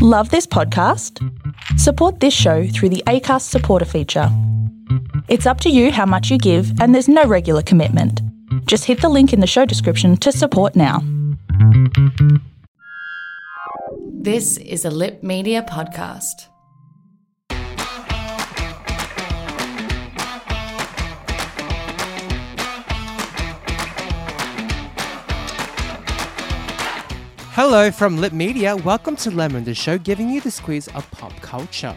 Love this podcast? Support this show through the ACAST supporter feature. It's up to you how much you give, and there's no regular commitment. Just hit the link in the show description to support now. This is a Lip Media podcast. Hello from Lip Media. Welcome to Lemon, the show giving you the squeeze of pop culture.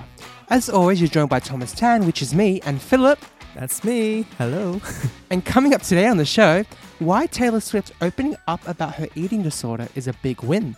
As always, you're joined by Thomas Tan, which is me, and Philip. That's me. Hello. And coming up today on the show, why Taylor Swift opening up about her eating disorder is a big win.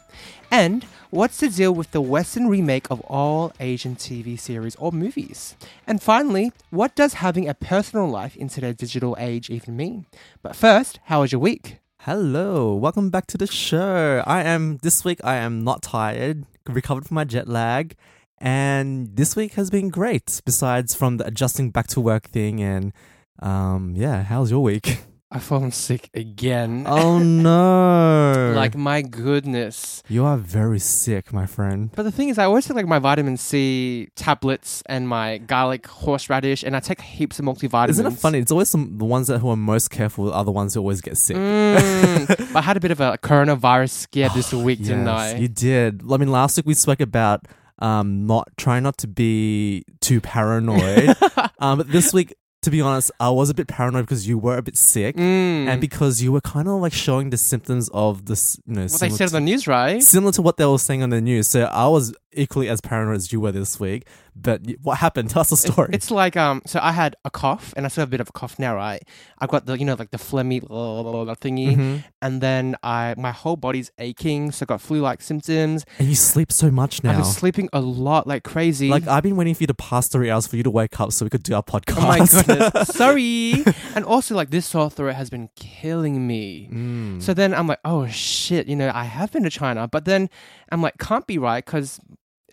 And what's the deal with the Western remake of all Asian TV series or movies? And finally, what does having a personal life in today's digital age even mean? But first, how was your week? Hello. Welcome back to the show. I am this week I am not tired, recovered from my jet lag, and this week has been great besides from the adjusting back to work thing and um yeah, how's your week? I've fallen sick again. Oh no. like, my goodness. you are very sick, my friend. But the thing is, I always take like my vitamin C tablets and my garlic horseradish, and I take heaps of multivitamins. Isn't it funny? It's always some, the ones that who are most careful are the ones who always get sick. Mm. I had a bit of a coronavirus scare this week, didn't I? You did. I mean, last week we spoke about um not trying not to be too paranoid. um, but this week, to be honest, I was a bit paranoid because you were a bit sick, Mm. and because you were kind of like showing the symptoms of this, you know, what they said on the news, right? Similar to what they were saying on the news, so I was equally as paranoid as you were this week. But what happened? Tell us the story. It's like um, so I had a cough, and I still have a bit of a cough now, right? I've got the you know like the phlegmy thingy, Mhm. and then I my whole body's aching, so I got flu-like symptoms. and you sleep so much now. I've been sleeping a lot, like crazy. like I've been waiting for you to pass three hours for you to wake up so we could do our podcast. Oh my Sorry. and also like this sore throat has been killing me. Mm. So then I'm like, oh shit, you know, I have been to China, but then I'm like, can't be right because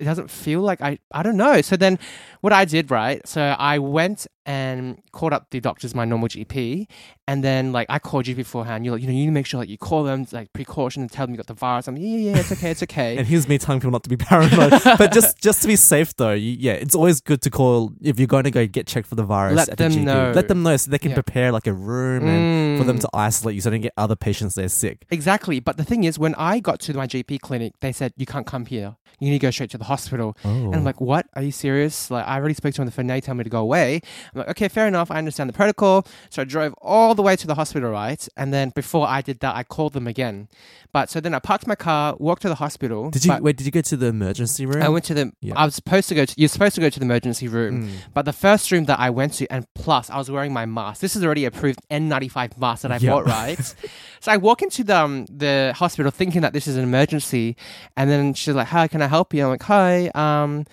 it doesn't feel like I, I don't know. So then what I did, right? So I went and called up the doctors, my normal GP, and then like I called you beforehand. You're like, you know, you need to make sure like you call them like precaution and tell them you got the virus. I'm yeah, yeah, yeah, it's okay, it's okay. And here's me telling people not to be paranoid. but just just to be safe though, you, yeah, it's always good to call if you're going to go get checked for the virus. Let at the them GP. know. Let them know so they can Yeah. prepare like a room and for them Mm. to isolate you so they don't get other patients there sick. Exactly. But the thing is, when I got to my GP clinic, they said, you can't come here. You need to go straight to the hospital. Oh. And I'm like, what? Are you serious? Like, I already spoke to him on the phone. Now you tell me to go away. I'm like, okay, fair enough. I understand the protocol. So I drove all the way to the hospital, right? And then before I did that, I called them again. But so then I parked my car, walked to the hospital. did you wait? Did you go to the emergency room? I went to the. Yeah. I was supposed to go to. You're supposed to go to the emergency room, Mm. but the first room that I went to, and plus I was wearing my mask. This is already approved N95 mask that I Yeah. bought, right? so I walk into the um, the hospital thinking that this is an emergency, and then she's like, "Hi, can I help you?" I'm like, "Hi, um,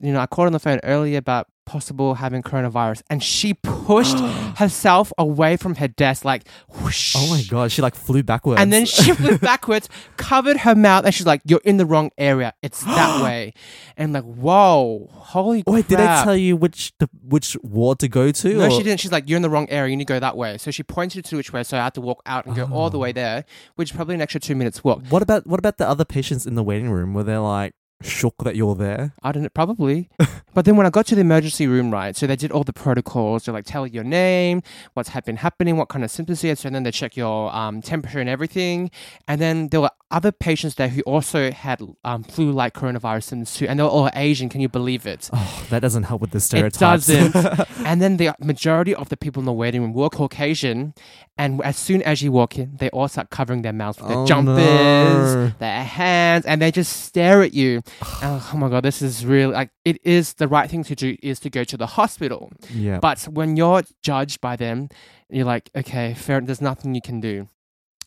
you know, I called on the phone earlier about possible having coronavirus," and she pushed herself away from her desk, like, whoosh. Oh my god, she like flew backwards. And then she flew backwards, covered her mouth, and she's like, "You're in the wrong area. It's that way." And I'm like, "Whoa, holy Wait, did crap!" I tell you which the which ward to go to? No, or- she didn't. She's like, "You're in the wrong area. You need to go that way." So she pointed to which way. So I had to walk out and go all Oh. the way there, which is probably an extra two minutes walk. What about what about the other patients in the waiting room? Were they like shook that you're there? I don't know, probably. but then when I got to the emergency room, right, so they did all the protocols. They like tell your name, what's ha- been happening, what kind of symptoms you had, so then they check your um, temperature and everything. And then there were other patients there who also had um, flu-like coronavirus symptoms too, and they were all Asian. Can you believe it? Oh, that doesn't help with the stereotypes. It doesn't. and then the majority of the people in the waiting room were Caucasian. And as soon as you walk in, they all start covering their mouths with their Oh, jumpers, no. their hands, and they just stare at you. And, oh, oh my God, this is really like, it is the right thing to do is to go to the hospital. yeah. But when you're judged by them, you're like, okay, fair, there's nothing you can do.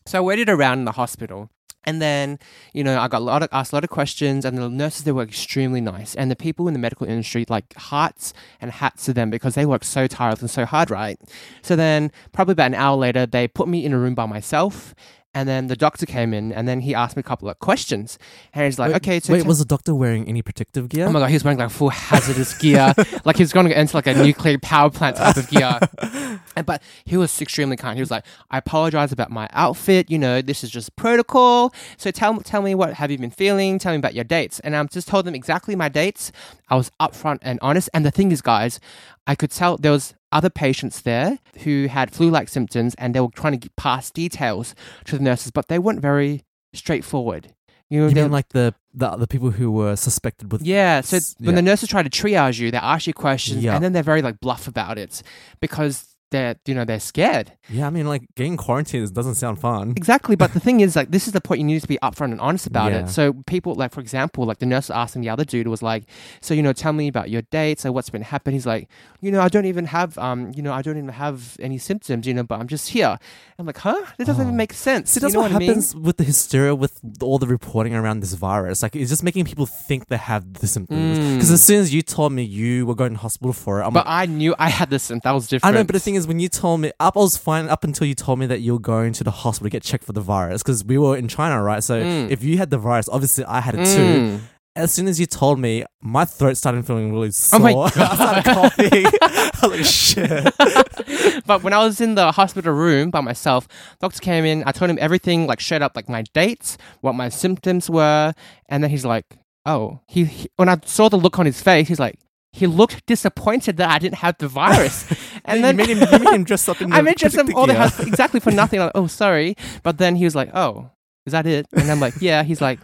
So I waited around in the hospital. And then, you know, I got a lot of asked a lot of questions, and the nurses they were extremely nice, and the people in the medical industry like hearts and hats to them because they work so tired and so hard, right? So then, probably about an hour later, they put me in a room by myself, And then the doctor came in, and then he asked me a couple of questions, and he's like, Wait, "Okay, so wait, tell- was the doctor wearing any protective gear? Oh my god, he was wearing like full hazardous gear, like he was going to enter like a nuclear power plant type of gear. And, but he was extremely kind. He was like, "I apologize about my outfit. You know, this is just protocol. So tell tell me what have you been feeling? Tell me about your dates." And I just told them exactly my dates. I was upfront and honest. And the thing is, guys, I could tell there was other patients there who had flu-like symptoms, and they were trying to get pass details to the nurses, but they weren't very straightforward. You know, you mean like the, the the people who were suspected with yeah, so when the nurses try to triage you, they ask you questions, Yeah. and then they're very like bluff about it because they're you know they're scared. Yeah, I mean like getting quarantined doesn't sound fun. Exactly, but the thing is like this is the point you need to be upfront and honest about Yeah. it. So people like for example, like the nurse asking the other dude was like, so you know, tell me about your dates or what's been happening. He's like, you know, I don't even have um, you know, I don't even have any symptoms, you know, but I'm just here. I'm like, huh? That doesn't Oh. even make sense. See, you that's know what, what, happens I mean? with the hysteria with all the reporting around this virus. Like, it's just making people think they have the symptoms. Mm. Because as soon as you told me you were going to hospital for it, I'm But like, I knew I had this, and that was different. I know, but the thing is, when you told me, up, I was fine up until you told me that you were going to the hospital to get checked for the virus because we were in China, right? So Mm. if you had the virus, obviously I had it too. Mm. As soon as you told me, my throat started feeling really sore. Oh my I started coughing. I was like, shit. but when I was in the hospital room by myself, doctor came in. I told him everything, like straight up, like my dates, what my symptoms were, and then he's like, "Oh." He, he when I saw the look on his face, he's like, he looked disappointed that I didn't have the virus, and then you made him, you made him dress up in I mentioned some protective all the house exactly for nothing. Like, oh, sorry, but then he was like, "Oh, is that it?" And I'm like, "Yeah." He's like.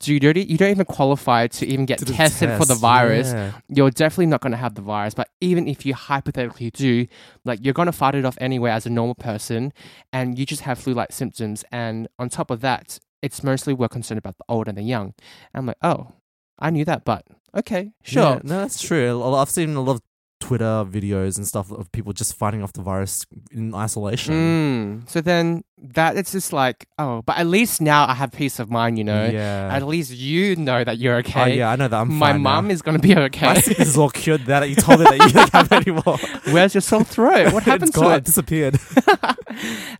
Do you, don't, you don't even qualify to even get To tested for the virus yeah. you're definitely not going to have the virus. But even if you hypothetically do, like you're going to fight it off anyway as a normal person, and you just have flu-like symptoms. And on top of that, it's mostly we're concerned about the old and the young. And I'm like, oh, I knew that, but okay, sure. Yeah, no, that's true. I've seen a lot of Twitter videos and stuff of people just fighting off the virus in isolation. Mm. So then that it's just like, oh, but at least now I have peace of mind, you know. Yeah. At least you know that you're okay. Oh yeah, I know that. I'm My now. is going to be My okay. sickness is all cured. That you told me that you don't have anymore. Where's your sore throat? What happened to it? It disappeared.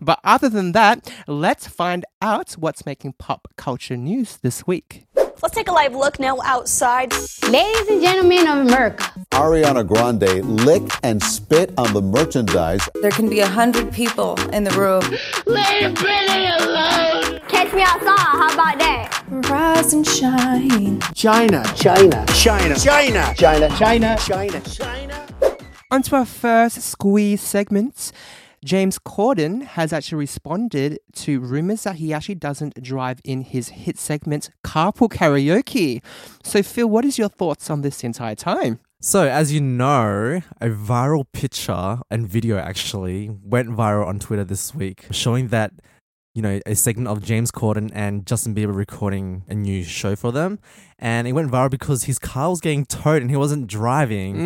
But other than that, let's find out what's making pop culture news this week. Let's take a live look now outside. Ladies and gentlemen of America, Ariana Grande lick and spit on the merchandise. There can be a hundred people in the room. Leave Britney alone! Catch me outside. How about that? Rise and shine. China, China, China, China, China, China, China, China. On to our first squeeze segment. James Corden has actually responded to rumors that he actually doesn't drive in his hit segment Carpool Karaoke. So, Phil, what is your thoughts on this entire time? So, as you know, a viral picture and video actually went viral on Twitter this week, showing that, you know, a segment of James Corden and Justin Bieber recording a new show for them. And it went viral because his car was getting towed and he wasn't driving.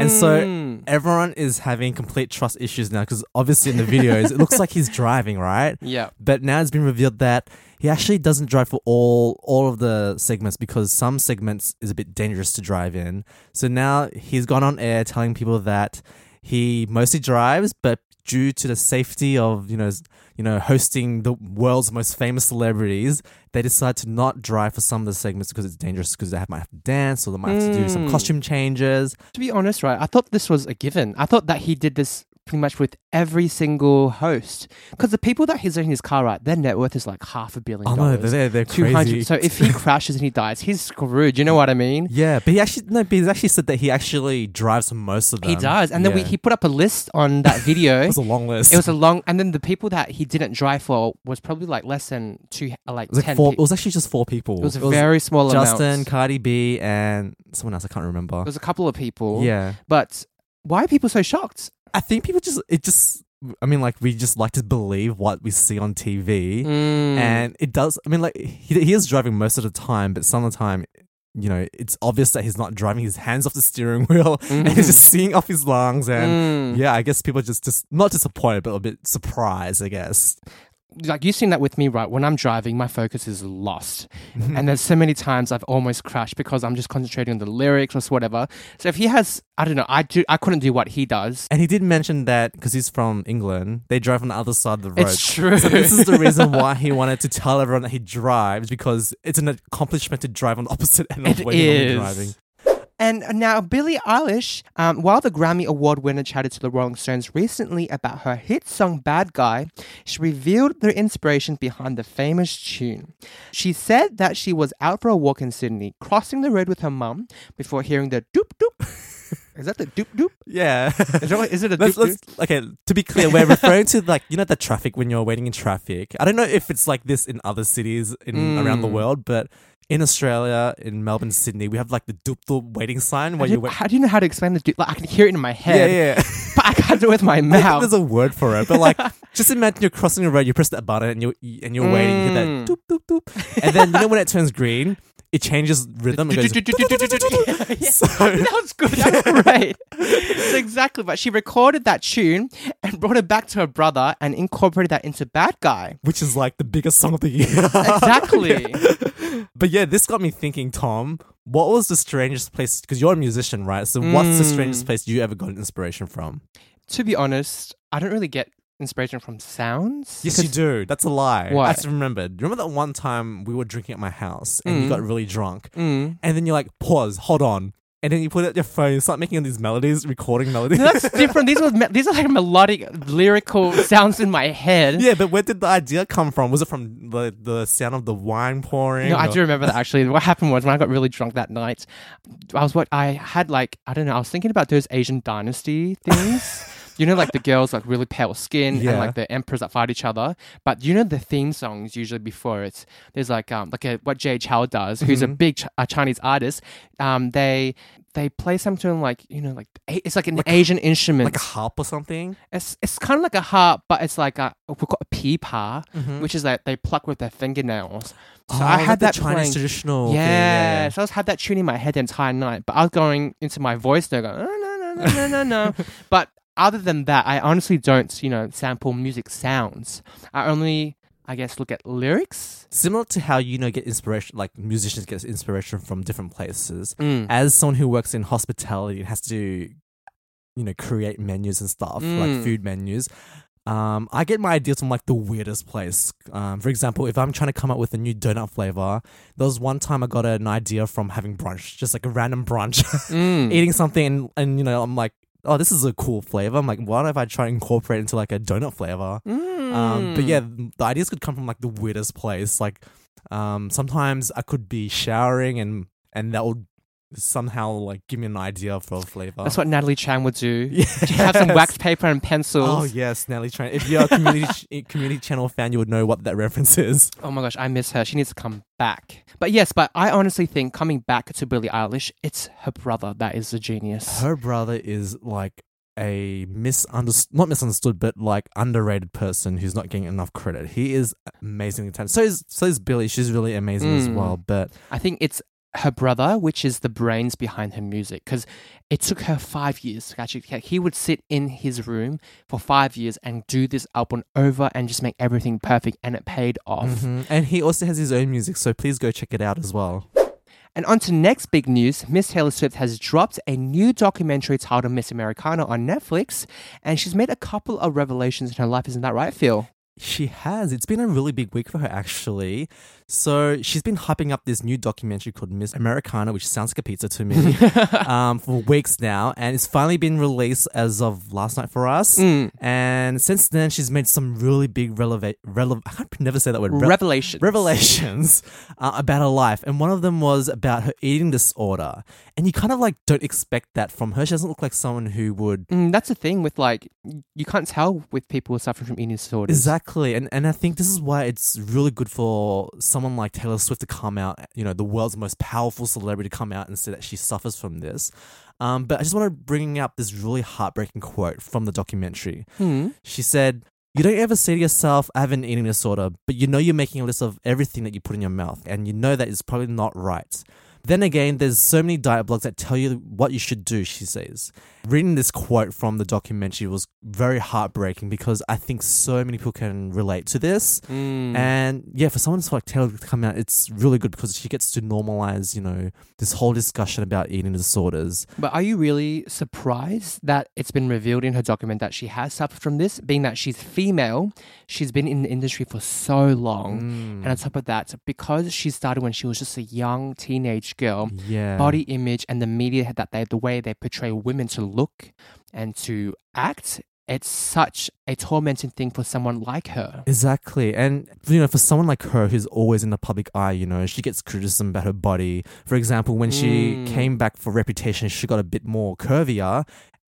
And so Mm. everyone is having complete trust issues now because obviously in the videos, it looks like he's driving, right? Yeah. But now it's been revealed that he actually doesn't drive for all all of the segments because some segments is a bit dangerous to drive in. So now he's gone on air telling people that he mostly drives, but due to the safety of you know you know hosting the world's most famous celebrities, they decide to not drive for some of the segments because it's dangerous because they have, might have to dance or they might have to do some Mm. costume changes. To be honest, right, I thought this was a given. I thought that he did this pretty much with every single host. Because the people that he's in his car, right, their net worth is like half a billion Oh no, they're they're crazy. So if he crashes and he dies, he's screwed. You know what I mean? yeah, but he actually no, but he's actually said that he actually drives most of them. He does. And then we, he put up a list on that video. it was a long list. It was a long, and then the people that he didn't drive for was probably like less than two, uh, like It was like ten. four. pe- It was actually just four people. it was a very small amount Justin, amount. Cardi B, and someone else. I can't remember. It was a couple of people. Yeah, But why are people so shocked? I think people just it just. I mean, like we just like to believe what we see on TV, Mm. and it does. I mean, like he he is driving most of the time, but some of the time. You know, it's obvious that he's not driving his hands off the steering wheel and he's just seeing off his lungs. And Mm. yeah, I guess people are just, just not disappointed, but a bit surprised, I guess. Like you've seen that with me, right? When I'm driving, my focus is lost, and there's so many times I've almost crashed because I'm just concentrating on the lyrics or whatever. So if he has, I don't know, I do, I couldn't do what he does. And he did mention that because he's from England, they drive on the other side of the road. It's true. So this is the reason why he wanted to tell everyone that he drives because it's an accomplishment to drive on the opposite end of It where you're driving. And now Billie Eilish, um, while the Grammy Award winner chatted to the Rolling Stones recently about her hit song Bad Guy, she revealed the inspiration behind the famous tune. She said that she was out for a walk in Sydney, crossing the road with her mum before hearing the doop doop. Is that the doop doop? Yeah. Is it, is it a Let's, doop let's, okay, to be clear, we're referring to like you know the traffic when you're waiting in traffic. I don't know if it's like this in other cities in around the Mm. world, but in Australia, in Melbourne, Sydney, we have like the doop doop waiting sign I where you wait. How do you know how to explain the doop? Like I can hear it in my head, yeah. Yeah. but I can't do it with my I think mouth. there's a word for it, but like, just imagine you're crossing the road, you press that button, and you and you're waiting, you hear Mm. that doop doop doop, and then you know when it turns green, it changes rhythm. It goes. That was good. That was great. That's exactly. But she recorded that tune and brought it back to her brother and incorporated that into Bad Guy. which is like the biggest song of the year. Exactly. But yeah, this got me thinking, Tom. What was the strangest place? Because you're a musician, right? So what's the Mm. strangest place you ever got inspiration from? to be honest, I don't really get inspiration from sounds. Yes, you do. That's a lie. What? I just remembered. Remember that one time we were drinking at my house and you Mm. got really drunk, Mm. and then you're like, pause, hold on, and then you put out your phone, you start making all these melodies, recording melodies. No, that's different. These were me- these are like melodic, lyrical sounds in my head. yeah, but where did the idea come from? Was it from the the sound of the wine pouring? No, I or- do remember that actually. What happened was when I got really drunk that night, I was what I had like I don't know. I was thinking about those Asian dynasty things. you know, like the girls like really pale skin Yeah. and like the emperors that fight each other. But you know the theme songs usually before it's there's like um like a, what Jay Chou does, who's a Mhm. big ch- a Chinese artist. Um, they they play something like you know like it's like an Asian instrument. like a harp or something. It's it's kind of like a harp, but it's like a we call a pipa, Mhm. which is like they pluck with their fingernails. So Oh, I like had that Chinese playing. traditional. Yeah, yeah. so I was had that tune in my head the entire night, but I was going into my voice note, going no no no no no no. But other than that, I honestly don't you know sample music sounds. I only I guess look at lyrics. Similar to how you know get inspiration, like musicians get inspiration from different places. Mm. As someone who works in hospitality and has to, you know, create menus and stuff like Mm. food menus. Um, I get my ideas from like the weirdest place. Um, for example, if I'm trying to come up with a new donut flavor, there was one time I got an idea from having brunch, just like a random brunch, Mm. eating something, and, and you know, I'm like, oh, this is a cool flavor. I'm like, why don't if I try and incorporate it into like a donut flavor? Um, but Mm. yeah, the ideas could come from like the weirdest place. Like, um, sometimes I could be showering and and that would somehow like give me an idea for a flavor. That's what Natalie Chan would do. Yes. She'd have some wax paper and pencils. Oh yes, Natalie Tran. If you're a community ch- community channel fan, you would know what that reference is. Oh my gosh, I miss her. She needs to come back. But yes, but I honestly think coming back to Billie Eilish, it's her brother that is the genius. Her brother is like a misunderstood, not misunderstood, but like underrated person who's not getting enough credit. He is amazingly talented. So is so is Billie. She's really amazing as Mm. well. But I think it's her brother, which is the brains behind her music, because it took her five years to actually. He would sit in his room for five years and do this album over and just make everything perfect, and it paid off. Mhm. and he also has his own music. So please go check it out as well. And on to next big news. Miss Taylor Swift has dropped a new documentary titled Miss Americana on Netflix, and she's made a couple of revelations in her life. Isn't that right, Phil? She has. It's been a really big week for her, actually. So she's been hyping up this new documentary called Miss Americana, which sounds like a pizza to me, um, for weeks now, and it's finally been released as of last night for us. Mm. And since then, she's made some really big releva- rele- I can never say that word. Re- Revelations. revelations uh, about her life, and one of them was about her eating disorder. And you kind of like don't expect that from her. She doesn't look like someone who would Mm, that's the thing with like you can't tell with people suffering from eating disorders. Exactly. And and I think this is why it's really good for someone like Taylor Swift to come out, you know, the world's most powerful celebrity to come out and say that she suffers from this. Um, but I just want to bring up this really heartbreaking quote from the documentary. Hmm. She said, You don't ever say to yourself, I have an eating disorder, but you know you're making a list of everything that you put in your mouth, and you know that is probably not right. Then again, there's so many diet blogs that tell you what you should do, she says. Reading this quote from the documentary was very heartbreaking because I think so many people can relate to this. Mm. And yeah, for someone like Taylor to come out, it's really good because she gets to normalize, you know, this whole discussion about eating disorders. But are you really surprised that it's been revealed in her document that she has suffered from this, being that she's female, she's been in the industry for so long, Mm. and on top of that, because she started when she was just a young teenage girl, Yeah. body image and the media that they the way they portray women to look and to act, it's such a tormenting thing for someone like her. Exactly. And, you know, for someone like her who's always in the public eye, you know, she gets criticism about her body. For example, when she Mm. came back for Reputation, she got a bit more curvier.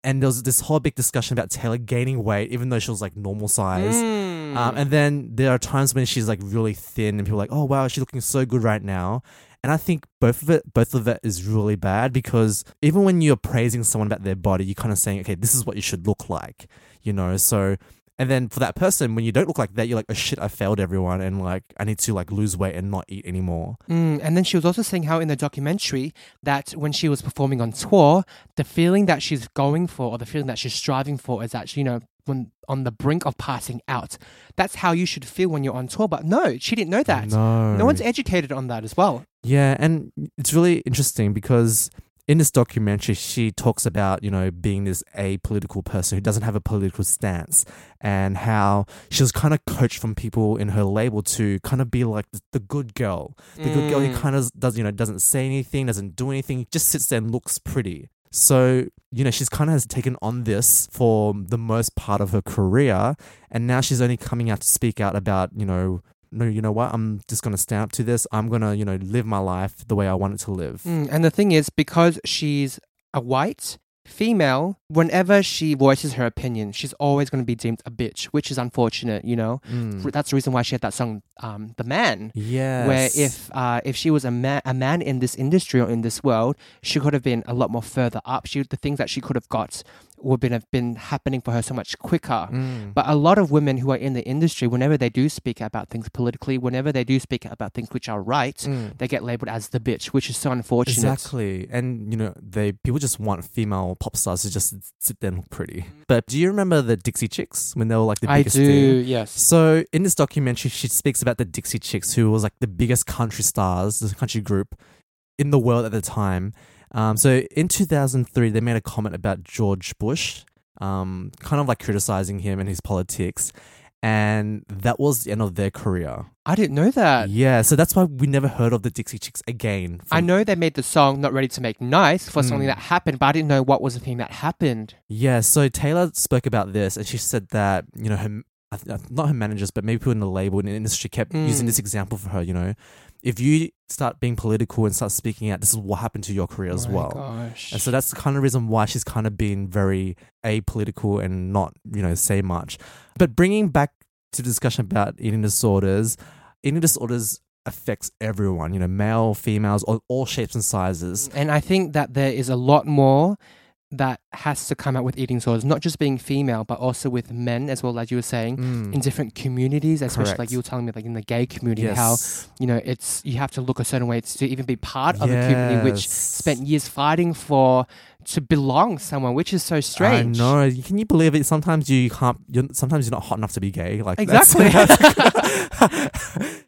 And there was this whole big discussion about Taylor gaining weight, even though she was like normal size. Mm. Um, and then there are times when she's like really thin, and people are like, "Oh wow, she's looking so good right now." And I think both of it, both of it is really bad because even when you're praising someone about their body, you're kind of saying, "Okay, this is what you should look like," you know. So, and then for that person, when you don't look like that, you're like, "Oh shit, I failed everyone," and like I need to like lose weight and not eat anymore. Mm, and then she was also saying how in the documentary that when she was performing on tour, the feeling that she's going for or the feeling that she's striving for is actually, you know, when on the brink of passing out. That's how you should feel when you're on tour. But no, she didn't know that. No. No one's educated on that as well. Yeah, and it's really interesting because in this documentary, she talks about, you know, being this apolitical person who doesn't have a political stance and how she was kind of coached from people in her label to kind of be like the, good girl. The good girl who Mm. kind of does, you know, doesn't say anything, doesn't do anything, just sits there and looks pretty. So, you know, she's kind of has taken on this for the most part of her career. And now she's only coming out to speak out about, you know, no, you know what? I'm just going to stand up to this. I'm going to, you know, live my life the way I want it to live. Mm, and the thing is, because she's a white female, whenever she voices her opinion, she's always going to be deemed a bitch, which is unfortunate, you know? Mm. That's the reason why she had that song, um, The Man. Yes. where if uh, if she was a man a man in this industry or in this world, she could have been a lot more further up. She the things that she could have got would been, have been happening for her so much quicker. Mm. But a lot of women who are in the industry, whenever they do speak about things politically, whenever they do speak about things which are right, Mm. they get labeled as the bitch, which is so unfortunate. Exactly. And, you know, they people just want female pop stars to just sit there and look pretty. But do you remember the Dixie Chicks when they were like the I biggest do, thing? yes. So in this documentary, she speaks about the Dixie Chicks, who was like the biggest country stars, the country group in the world at the time. Um, so in 2003, they made a comment about George Bush, um, kind of like criticizing him and his politics. And that was the end of their career. I didn't know that. Yeah, so that's why we never heard of the Dixie Chicks again. I know they made the song "Not Ready to Make Nice" for something Mm. that happened, but I didn't know what was the thing that happened. Yeah, so Taylor spoke about this and she said that, you know, her, not her managers, but maybe people in the label and the industry kept Mm. using this example for her, you know. If you start being political and start speaking out, this is what happened to your career as My well. gosh. And so that's the kind of reason why she's kind of been very apolitical and not, you know, say much. But bringing back to the discussion about eating disorders, eating disorders affects everyone, you know, male, females, all, all shapes and sizes. And I think that there is a lot more that has to come out with eating disorders, not just being female, but also with men as well, like you were saying, Mm. in different communities, especially Correct. like you were telling me, like in the gay community, how you know it's you have to look a certain way to even be part of a community which spent years fighting for to belong somewhere, which is so strange. I know. Can you believe it? Sometimes you can't. You're, sometimes you're not hot enough to be gay. Like Exactly. that's-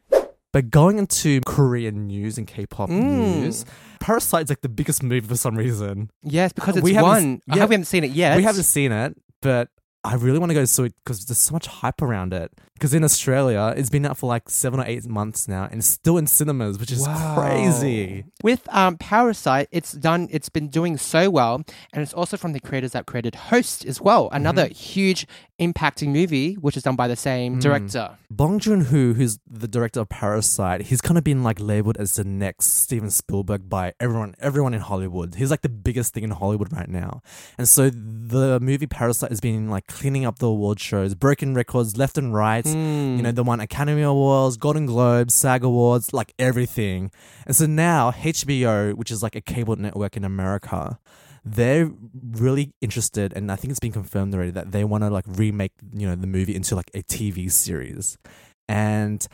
but going into Korean news and K-pop Mm. news, Parasite's like the biggest movie for some reason. Yes, because it's We one. I yeah. hope we haven't seen it yet. We haven't seen it, but I really want to go see it because there's so much hype around it. Because in Australia, it's been out for like seven or eight months now, and it's still in cinemas, which is Wow. crazy. With um, Parasite, it's done. It's been doing so well, and it's also from the creators that created Host as well. Another huge impacting movie, which is done by the same Mm. director. Bong Joon Ho, who's the director of Parasite, he's kind of been like labeled as the next Steven Spielberg by everyone, everyone in Hollywood. He's like the biggest thing in Hollywood right now, and so the movie Parasite has been like cleaning up the award shows, broken records left and right. Mm. You know, they won Academy Awards, Golden Globes, SAG Awards, like everything. And so now HBO, which is like a cable network in America, they're really interested, and I think it's been confirmed already that they want to like remake, you know, the movie into like a TV series. And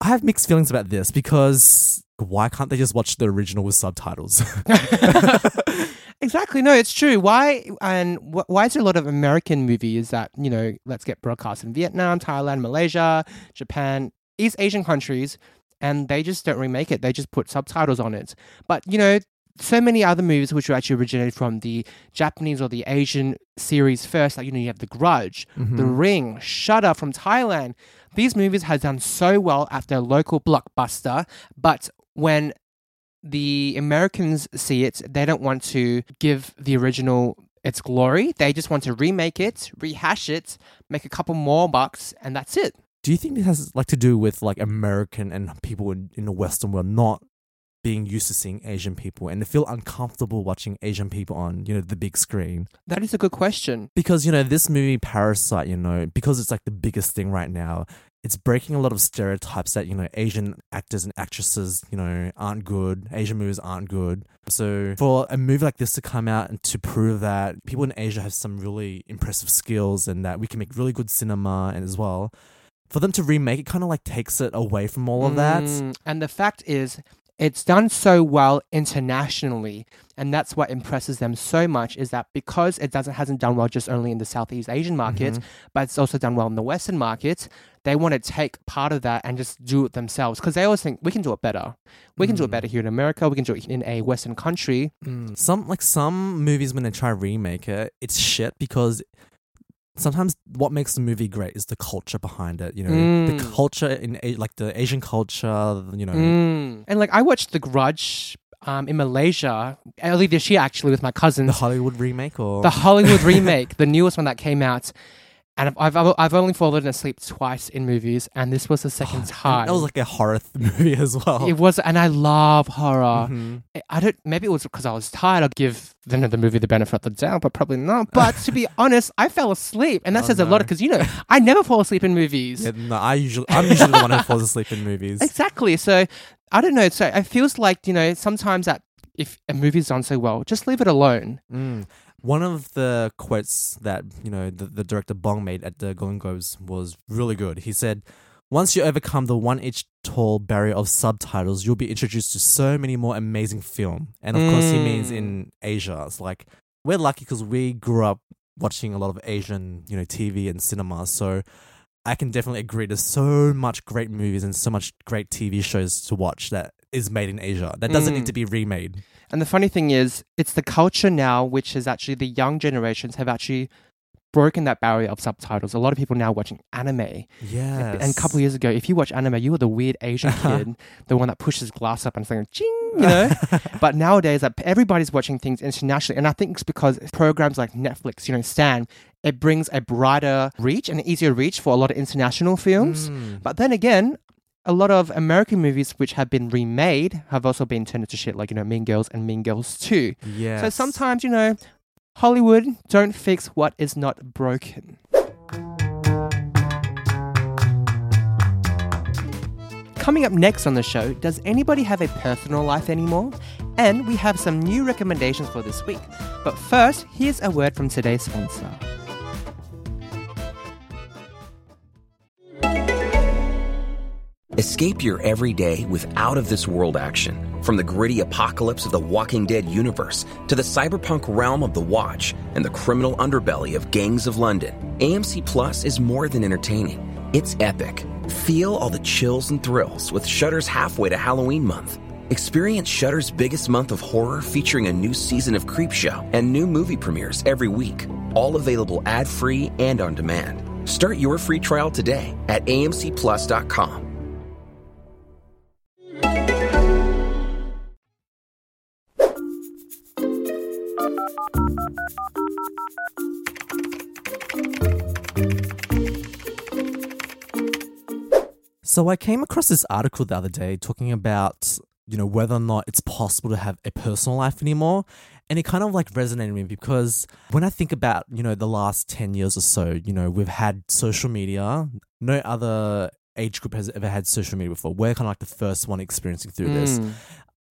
I have mixed feelings about this because why can't they just watch the original with subtitles? exactly. No, it's true. Why and wh- why is there a lot of American movies that you know let's get broadcast in Vietnam, Thailand, Malaysia, Japan, East Asian countries, and they just don't remake it. They just put subtitles on it. But you know, so many other movies which were actually originated from the Japanese or the Asian series first. Like you know, you have The Grudge, mm-hmm. The Ring, Shutter from Thailand. These movies have done so well at their local blockbuster, but when the Americans see it, they don't want to give the original its glory. They just want to remake it, rehash it, make a couple more bucks, and that's it. Do you think this has like to do with like American and people in, in the Western world not being used to seeing Asian people and they feel uncomfortable watching Asian people on, you know, the big screen? That is a good question. Because, you know, this movie Parasite, you know, because it's like the biggest thing right now, it's breaking a lot of stereotypes that, you know, Asian actors and actresses, you know, aren't good. Asian movies aren't good. So for a movie like this to come out and to prove that people in Asia have some really impressive skills and that we can make really good cinema and as well, for them to remake it kind of like takes it away from all of that. Mm, and the fact is, it's done so well internationally, and that's what impresses them so much. Is that because it doesn't hasn't done well just only in the Southeast Asian market, Mm-hmm. but it's also done well in the Western market. They want to take part of that and just do it themselves because they always think we can do it better. We can do it Mm. better here in America. We can do it in a Western country. Some like some movies when they try to remake it, it's shit because sometimes what makes the movie great is the culture behind it. You know, the Mm. culture in like the Asian culture. You know, Mm. And like I watched The Grudge um, in Malaysia early this year, actually, with my cousins. the Hollywood remake or the Hollywood remake, the newest one that came out. And I've, I've, I've only fallen asleep twice in movies, and this was the second time. that was like a horror th- movie as well. it was, and I love horror. Mhm. I- I don't. Maybe it was because I was tired. I'd give the, the movie the benefit of the doubt, but probably not. But to be honest, I fell asleep, and that Oh, says a lot because you know I never fall asleep in movies. Yeah, no, I usually I'm usually the one who falls asleep in movies. Exactly. So I don't know. So it feels like you know sometimes that if a movie's done so well, just leave it alone. Mm. One of the quotes that you know the, the director Bong made at the Golden Globes was really good. He said, "Once you overcome the one inch tall barrier of subtitles, you'll be introduced to so many more amazing film." And of course, he means Mm. in Asia. It's like we're lucky because we grew up watching a lot of Asian, you know, TV and cinema. So I can definitely agree. There's so much great movies and so much great TV shows to watch that is made in Asia. That doesn't need Mm. to be remade. And the funny thing is, it's the culture now, which is actually the young generations have actually broken that barrier of subtitles. A lot of people now watching anime. Yeah. And a couple of years ago, if you watch anime, you were the weird Asian kid, the one that pushes glass up and saying "ching," you know. but nowadays, like, everybody's watching things internationally, and I think it's because programs like Netflix, you know, Stan, it brings a brighter reach and an easier reach for a lot of international films. Mm. But then again, a lot of American movies which have been remade have also been turned into shit, like you know, Mean Girls and Mean Girls Two. Yeah. So sometimes, you know, Hollywood don't fix what is not broken. Coming up next on the show, does anybody have a personal life anymore? And we have some new recommendations for this week. But first, here's a word from today's sponsor. Escape your everyday with out of this world action. From the gritty apocalypse of the Walking Dead universe to the cyberpunk realm of The Watch and the criminal underbelly of Gangs of London, AMC Plus is more than entertaining. It's epic. Feel all the chills and thrills with Shudder's halfway to Halloween month. Experience Shudder's biggest month of horror featuring a new season of Creepshow and new movie premieres every week, all available ad-free and on demand. Start your free trial today at amcplus.com. So I came across this article the other day talking about, you know, whether or not it's possible to have a personal life anymore. And it kind of like resonated with me because when I think about, you know, the last 10 years or so, you know, we've had social media. No other age group has ever had social media before. We're kind of like the first one experiencing through this. Mm.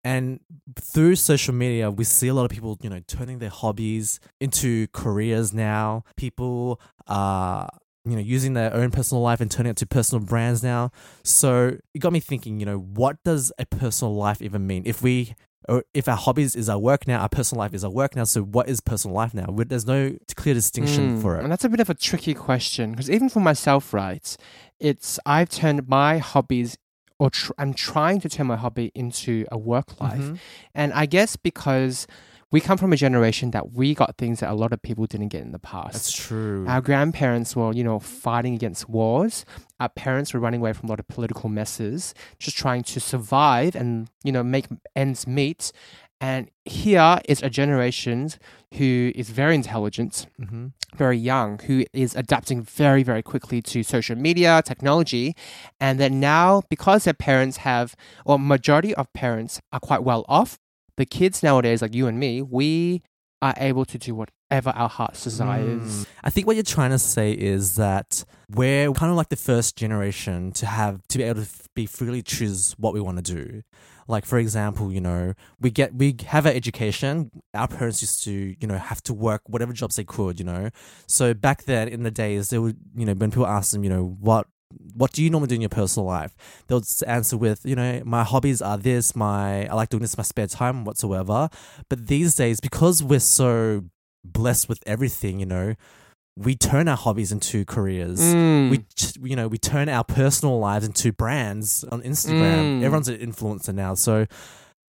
And through social media, we see a lot of people, you know, turning their hobbies into careers now. People are you know, using their own personal life and turning it to personal brands now. So it got me thinking, you know, what does a personal life even mean? If we or if our hobbies is our work now, our personal life is our work now. So what is personal life now? There's no clear distinction Mm, for it. And that's a bit of a tricky question because even for myself, right, it's I've turned my hobbies or tr- I'm trying to turn my hobby into a work life. Mhm. And I guess because we come from a generation that we got things that a lot of people didn't get in the past. That's true. Our grandparents were, you know, fighting against wars. Our parents were running away from a lot of political messes, just trying to survive and, you know, make ends meet. And here is a generation who is very intelligent, hmm very young, who is adapting very, very quickly to social media, technology. And then now, because their parents have, or majority of parents are quite well off, the kids nowadays, like you and me, we are able to do whatever our hearts desires. Mm. I think what you're trying to say is that we're kind of like the first generation to have to be able to f- be freely choose what we want to do. Like for example, you know, we get we have our education. Our parents used to, you know, have to work whatever jobs they could, you know. So back then in the days, they would, you know, when people asked them, you know, what what do you normally do in your personal life? They'll answer with, you know, my hobbies are this, my I like doing this in my spare time, whatsoever. But these days, because we're so blessed with everything, you know, we turn our hobbies into careers. Mm. We, you know, we turn our personal lives into brands on Instagram. Mm. Everyone's an influencer now, so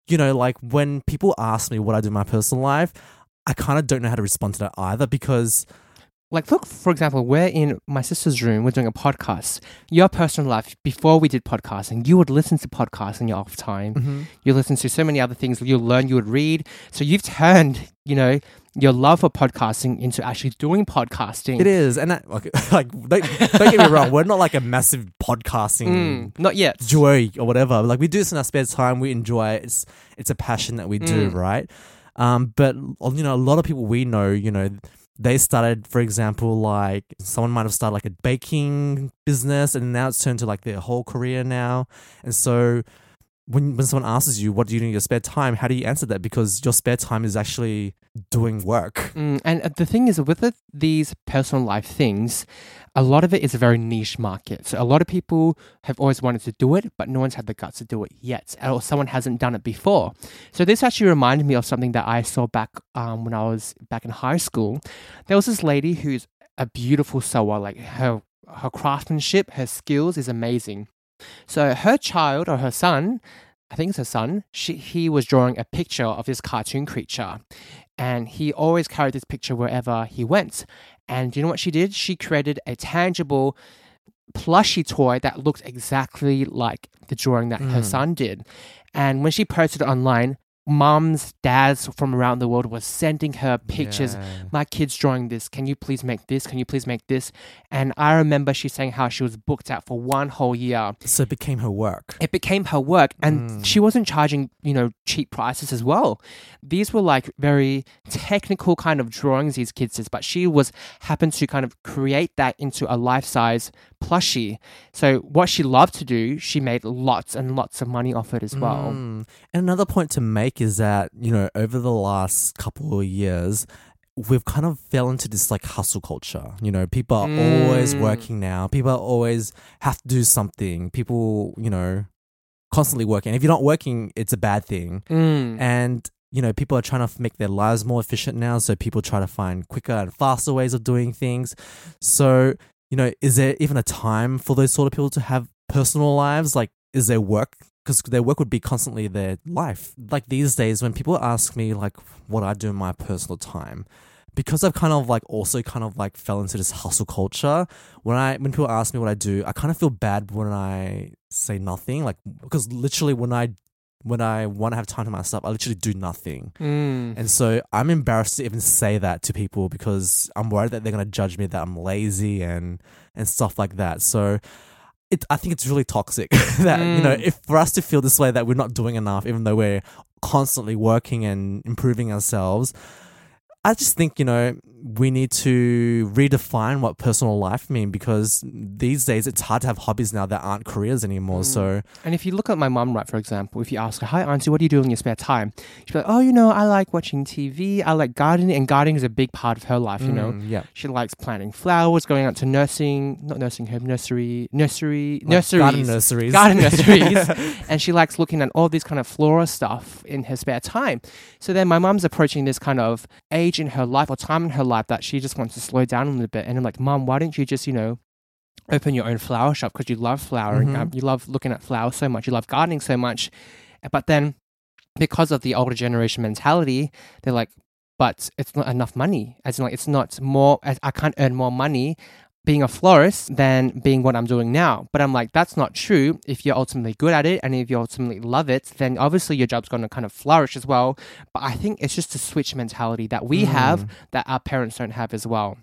you know, like when people ask me what I do in my personal life, I kind of don't know how to respond to that either because like look for example we're in my sister's room we're doing a podcast your personal life before we did podcasting you would listen to podcasts in your off time Mm-hmm. you listen to so many other things you'll learn you would read so you've turned you know your love for podcasting into actually doing podcasting it is, and that, like, like don't, don't get me wrong, we're not like a massive podcasting Mm, not yet joy or whatever. Like we do this in our spare time. We enjoy it. It's it's a passion that we do, Mm. right? Um, but you know, a lot of people we know, you know, they started, for example, like someone might have started like a baking business, and now it's turned to like their whole career now. And so, when when someone asks you, "What do you do in your spare time?" How do you answer that? Because your spare time is actually doing work. Mm, and uh, the thing is, with it, these personal life things, a lot of it is a very niche market. So a lot of people have always wanted to do it, but no one's had the guts to do it yet, or someone hasn't done it before. So this actually reminded me of something that I saw back um, when I was back in high school. There was this lady who's a beautiful sewer. Like her her craftsmanship, her skills is amazing. So her child or her son. I think it's her son. She, he was drawing a picture of this cartoon creature and he always carried this picture wherever he went. And do you know what she did? She created a tangible plushy toy that looked exactly like the drawing that her Mm. son did. And when she posted it online, mums, dads from around the world were sending her pictures. Yeah. My kid's drawing this. Can you please make this? Can you please make this? And I remember she saying how she was booked out for one whole year So it became her work. it became her work and Mm. she wasn't charging you know cheap prices as well these were like very technical kind of drawings these kids did but she was happened to kind of create that into a life-size plushie so what she loved to do she made lots and lots of money off it as well Mm. And another point to make is that, you know, over the last couple of years, we've kind of fell into this like hustle culture. You know, people are always Mm. working now. People are always have to do something. People, you know, constantly working. If you're not working, it's a bad thing. Mm. And you know, people are trying to make their lives more efficient now. So people try to find quicker and faster ways of doing things. So, you know, is there even a time for those sort of people to have personal lives? Like, is there work? Because their work would be constantly their life. Like these days, when people ask me, like, what I do in my personal time, because I've kind of like also kind of like fell into this hustle culture. When I when people ask me what I do, I kind of feel bad when I say nothing. Like because literally when I when I want to have time to myself, I literally do nothing. Mm. And so I'm embarrassed to even say that to people because I'm worried that they're gonna judge me that I'm lazy and and stuff like that. So it I think it's really toxic that you know Mm. if for us to feel this way that we're not doing enough, even though we're constantly working and improving ourselves. I just think you know we need to redefine what personal life mean because these days it's hard to have hobbies now that aren't careers anymore. Mm. So And if you look at my mum, right, for example, if you ask her, "Hi, auntie, what do you do in your spare time?" She'd be like, "Oh, you know, I like watching TV. I like gardening, and gardening is a big part of her life. You know, Mm, yeah. she likes planting flowers, going out to nursing, not nursing home, nursery, nursery, Like nurseries, garden nurseries. garden nurseries, and she likes looking at all these kind of flora stuff in her spare time. So then my mum's approaching this kind of age in her life or time in her life that she just wants to slow down a little bit. And I'm like, Mom, why don't you just, you know, open your own flower shop because you love flowering, Mhm. um, you love looking at flowers so much, you love gardening so much. But then because of the older generation mentality, they're like, but it's not enough money. As in, like, it's not more, I can't earn more money being a florist than being what I'm doing now. But I'm like, that's not true. If you're ultimately good at it and if you ultimately love it, then obviously your job's going to kind of flourish as well. But I think it's just a switch mentality that we have Mm. that our parents don't have as well.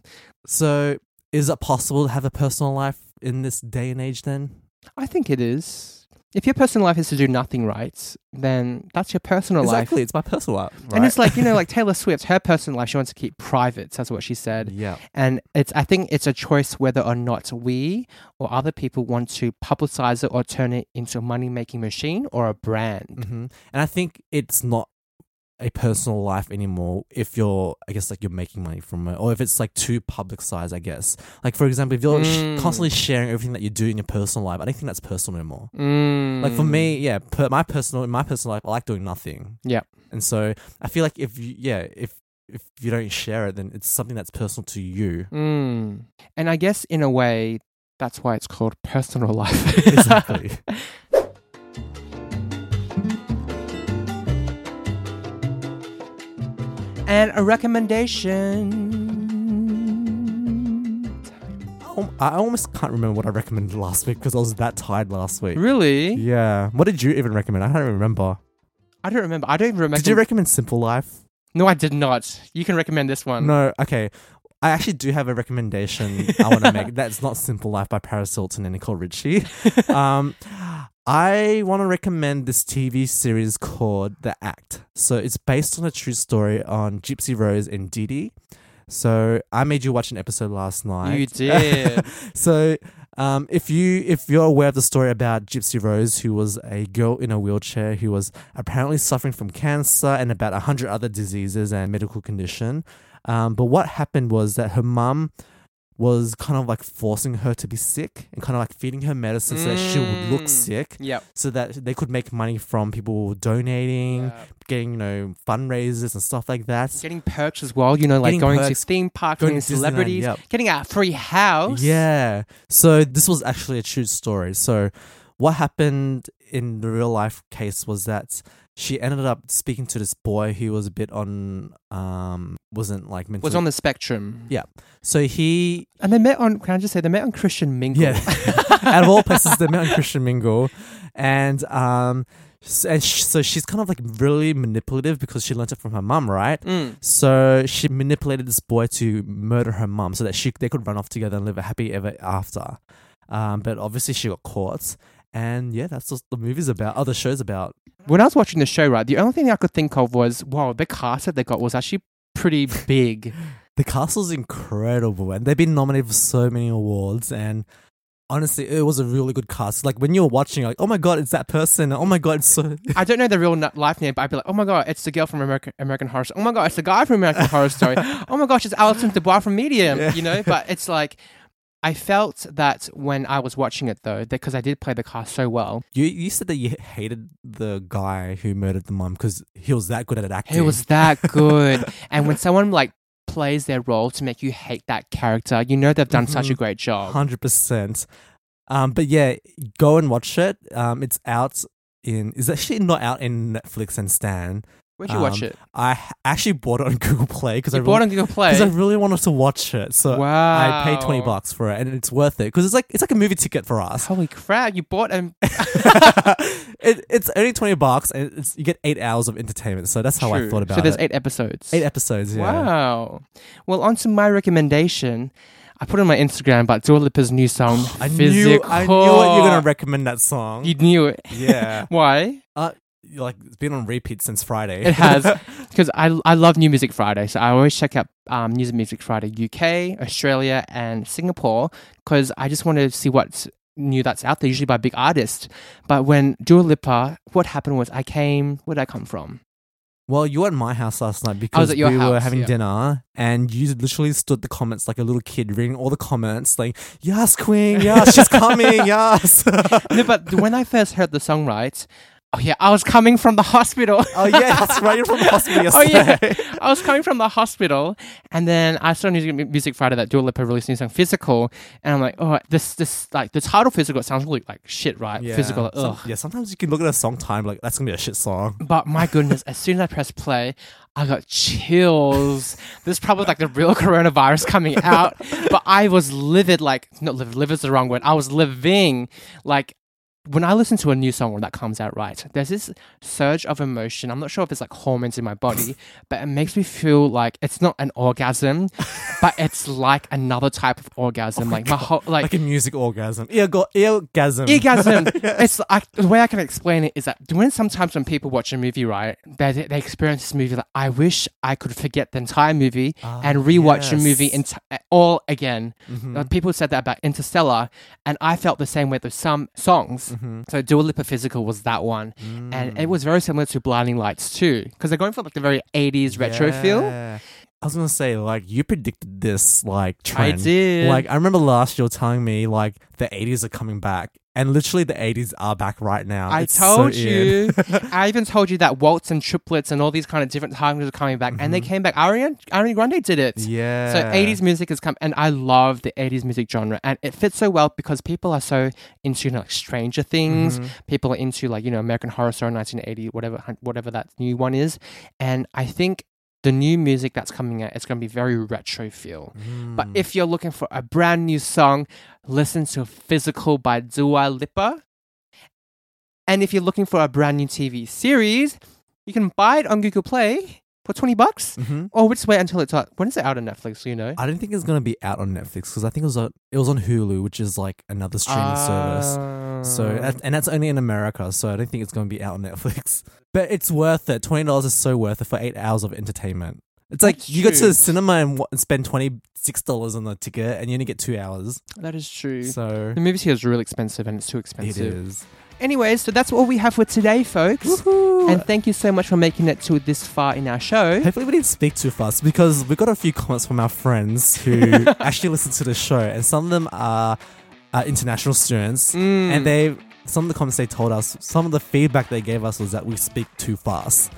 So, is it possible to have a personal life in this day and age then? I think it is. If your personal life is to do nothing right, then that's your personal life. Exactly, it's my personal life. Right? And it's like, you know, like Taylor Swift, her personal life she wants to keep private. That's what she said. yeah. And it's I think it's a choice whether or not we or other people want to publicize it or turn it into a money making machine or a brand. hmm And I think it's not a personal life anymore if you're, I guess, like you're making money from it, or if it's like too public size, I guess. Like, for example, if you're sh- Mm. constantly sharing everything that you do in your personal life, I don't think that's personal anymore. Mm. Like for me, yeah, per, my personal in my personal life, I like doing nothing. Yep. And so I feel like if you, yeah, if if you don't share it, then it's something that's personal to you. Mm. And I guess in a way, that's why it's called personal life. Exactly. and a recommendation. I almost can't remember what I recommended last week because I was that tired last week. Really? Yeah. What did you even recommend? I don't remember. I don't remember. I don't even remember. Did you recommend Simple Life? no, I did not. You can recommend this one. No. Okay. I actually do have a recommendation I want to make. That's not Simple Life by Paris Hilton and Nicole Richie. um, I want to recommend this TV series called The Act. So it's based on a true story on Gypsy Rose and Dee Dee. So I made you watch an episode last night. You did. so um, if you if you're aware of the story about Gypsy Rose, who was a girl in a wheelchair who was apparently suffering from cancer and about a hundred other diseases and medical condition, um, but what happened was that her mum was kind of like forcing her to be sick and kind of like feeding her medicine so that she would look Mm. sick, Yep. so that they could make money from people donating, getting you know fundraisers and stuff like that. Getting perks as well, you know, like Getting going perks, to theme parks, going to celebrities, yep. getting a free house. Yeah. So this was actually a true story. So what happened in the real life case was that she ended up speaking to this boy who was a bit on um wasn't like mentally Was on the spectrum. Yeah. So he And they met on, can I just say, they met on Christian Mingle. yeah out of all places they met on Christian Mingle and um s- and sh- so she's kind of like really manipulative because she learnt it from her mum, right? Mm. So she manipulated this boy to murder her mum so that she they could run off together and live a happy ever after. Um, but obviously she got caught, and yeah, that's what the movie's about. Oh, the show's about. When I was watching the show, right, the only thing I could think of was, wow, the cast that they got was actually pretty big. The castle's incredible, and they've been nominated for so many awards. And honestly, it was a really good cast. Like when you were watching, like, oh my god, it's that person. Oh my god, it's so. I don't know the real life name, but I'd be like, oh my god, it's the girl from American American Horror Story. Oh my god, it's the guy from American Horror Story. Oh my gosh, it's Allison DuBois from Medium. Yeah. You know, but it's like. I felt that when I was watching it though, because I did play the cast so well. You you said that you hated the guy who murdered the mum because he was that good at acting. It was that good. and when someone like plays their role to make you hate that character, you know they've done such a Mhm. great job. Hundred percent. Um, but yeah, go and watch it. Um, it's out in. Is actually not out in Netflix and Stan. Where'd you watch Um, it? I h- actually bought it on Google Play because I You bought it on really, Google Play. because I really wanted to watch it. So I paid twenty Wow. bucks for it, and it's worth it because it's like it's like a movie ticket for us. Holy crap! You bought and it, it's only twenty bucks, and it's, you get eight hours of entertainment. So that's how I thought about it. So there's it. eight episodes. Eight episodes. Yeah. Wow. Well, on to my recommendation. I put it on my Instagram, but Dua Lipa's new song, I Physical. knew I knew what you're gonna recommend that song. You knew it. yeah. Why? Like it's been on repeat since Friday. It has because I I love New Music Friday, so I always check out um, New Music Friday UK, Australia, and Singapore because I just want to see what's new that's out there. Usually by big artists, but when Dua Lipa, what happened was I came. Where did I come from? Well, you were at my house last night because we were having yeah. dinner and you literally stood the comments like a little kid reading all the comments like, yes, queen, yes, she's coming, yes. no, but when I first heard the song, right? Oh yeah, I was coming from the hospital. oh, yeah, that's right. You're from the hospital Oh yeah, I was coming from the hospital, and then I saw Music, Music Friday that Dua Lipa released new song, "Physical," and I'm like, oh, this, this, like the title "Physical" sounds really like shit, right? Yeah. Physical, like, Some- yeah, sometimes you can look at a song time like, that's going to be a shit song. But my goodness, as soon as I pressed play, I got chills. This is probably like the real coronavirus coming out. But I was livid, like, not livid, livid is the wrong word. I was living. Like, when I listen to a new song that comes out right, there's this surge of emotion. I'm not sure if it's like hormones in my body, but it makes me feel like it's not an orgasm, but it's like another type of orgasm. like my whole, like, Like a music orgasm. Eargo- eargasm. Orgasm. It's like the way I can explain it is that when sometimes when people watch a movie, right, they they experience this movie like I wish I could forget the entire movie and rewatch a movie yes. enti- all again. Mhm. Uh, people said that about Interstellar, and I felt the same way with some songs. Mm-hmm. So Dua Lipa Physical was that one, and it was very similar to Blinding Lights too, because they're going for like the very 80s retro feel. I was gonna say, like, you predicted this like trend. I did. Like, I remember last year telling me like the '80s are coming back, and literally the '80s are back right now. I It's so told in. you. I even told you that waltz and triplets and all these kind of different genres are coming back, and they came back. Ariana, Ariana Grande did it. Mm-hmm. yeah. So 80s music has come, and I love the 80s music genre, and it fits so well because people are so into you know, like Stranger Things. Mhm. People are into like you know American Horror Story 1980, whatever whatever that new one is, and I think the new music that's coming out it's going to be very retro feel. But Mm. if you're looking for a brand new song, listen to Physical by Dua Lipa. And if you're looking for a brand new TV series, you can buy it on Google Play for 20 bucks. Mhm. Or we'll just wait until it's out. When is it out on Netflix? Do you know? I don't think it's gonna be out on Netflix because I think it was on, it was on Hulu, which is like another streaming service. So Ah. and that's only in America, so I don't think it's gonna be out on Netflix. But it's worth it. Twenty dollars is so worth it for eight hours of entertainment. It's like That's you go to the cinema and, and spend twenty six dollars on the ticket, and you only get two hours. that is true. So the movies here is real expensive and it's too expensive. is. Anyways, so that's all we have for today, folks. And thank you so much for making it to this far in our show. Hopefully, we didn't speak too fast because we got a few comments from our friends who actually listen to the show, and some of them are, are international students, Mm. and they some of the comments they told us, some of the feedback they gave us was that we speak too fast,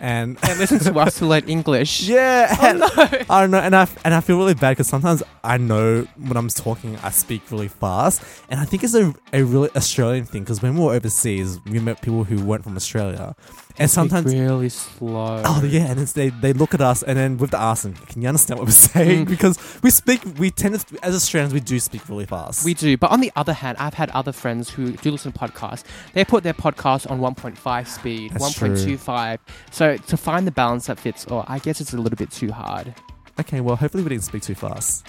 and And listen to us to learn English. yeah, Oh, and, I don't know, and I and I feel really bad because sometimes I know when I'm talking, I speak really fast, and I think it's a, a really Australian thing because when we were overseas, we met people who weren't from Australia, and sometimes really slow. Oh yeah, and it's, they they look at us and then with the them, can you understand what we're saying? Mm. Because we speak, we tend to as Australians we do speak really fast. We do. But on the other hand, I've had other friends who do listen to podcasts. They put their podcast on 1.5 speed, That's true. 1.25. So to find the balance that fits, or I guess it's a little bit too hard. okay, well hopefully we didn't speak too fast.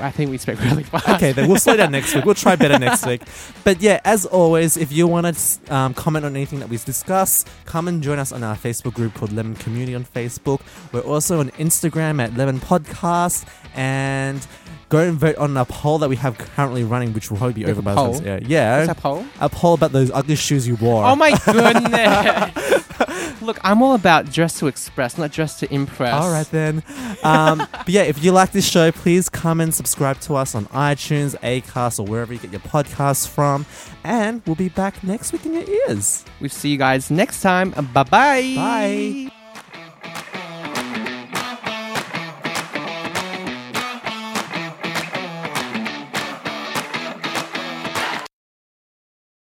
I think we speak really fast. Okay, then we'll slow down next week. We'll try better next week. But yeah, as always, if you want to um, comment on anything that we discuss, come and join us on our Facebook group called Lemon Community on Facebook. We're also on Instagram at Lemon Podcast and. Go and vote on a poll that we have currently running, which will probably be over a by the yeah, What's that poll? a poll about those ugly shoes you wore. Oh my goodness. Look, I'm all about dress to express, not dress to impress. All right then. Um, but yeah, if you like this show, please come and subscribe to us on iTunes, Acast, or wherever you get your podcasts from. And we'll be back next week in your ears. We'll see you guys next time. Bye-bye. Bye.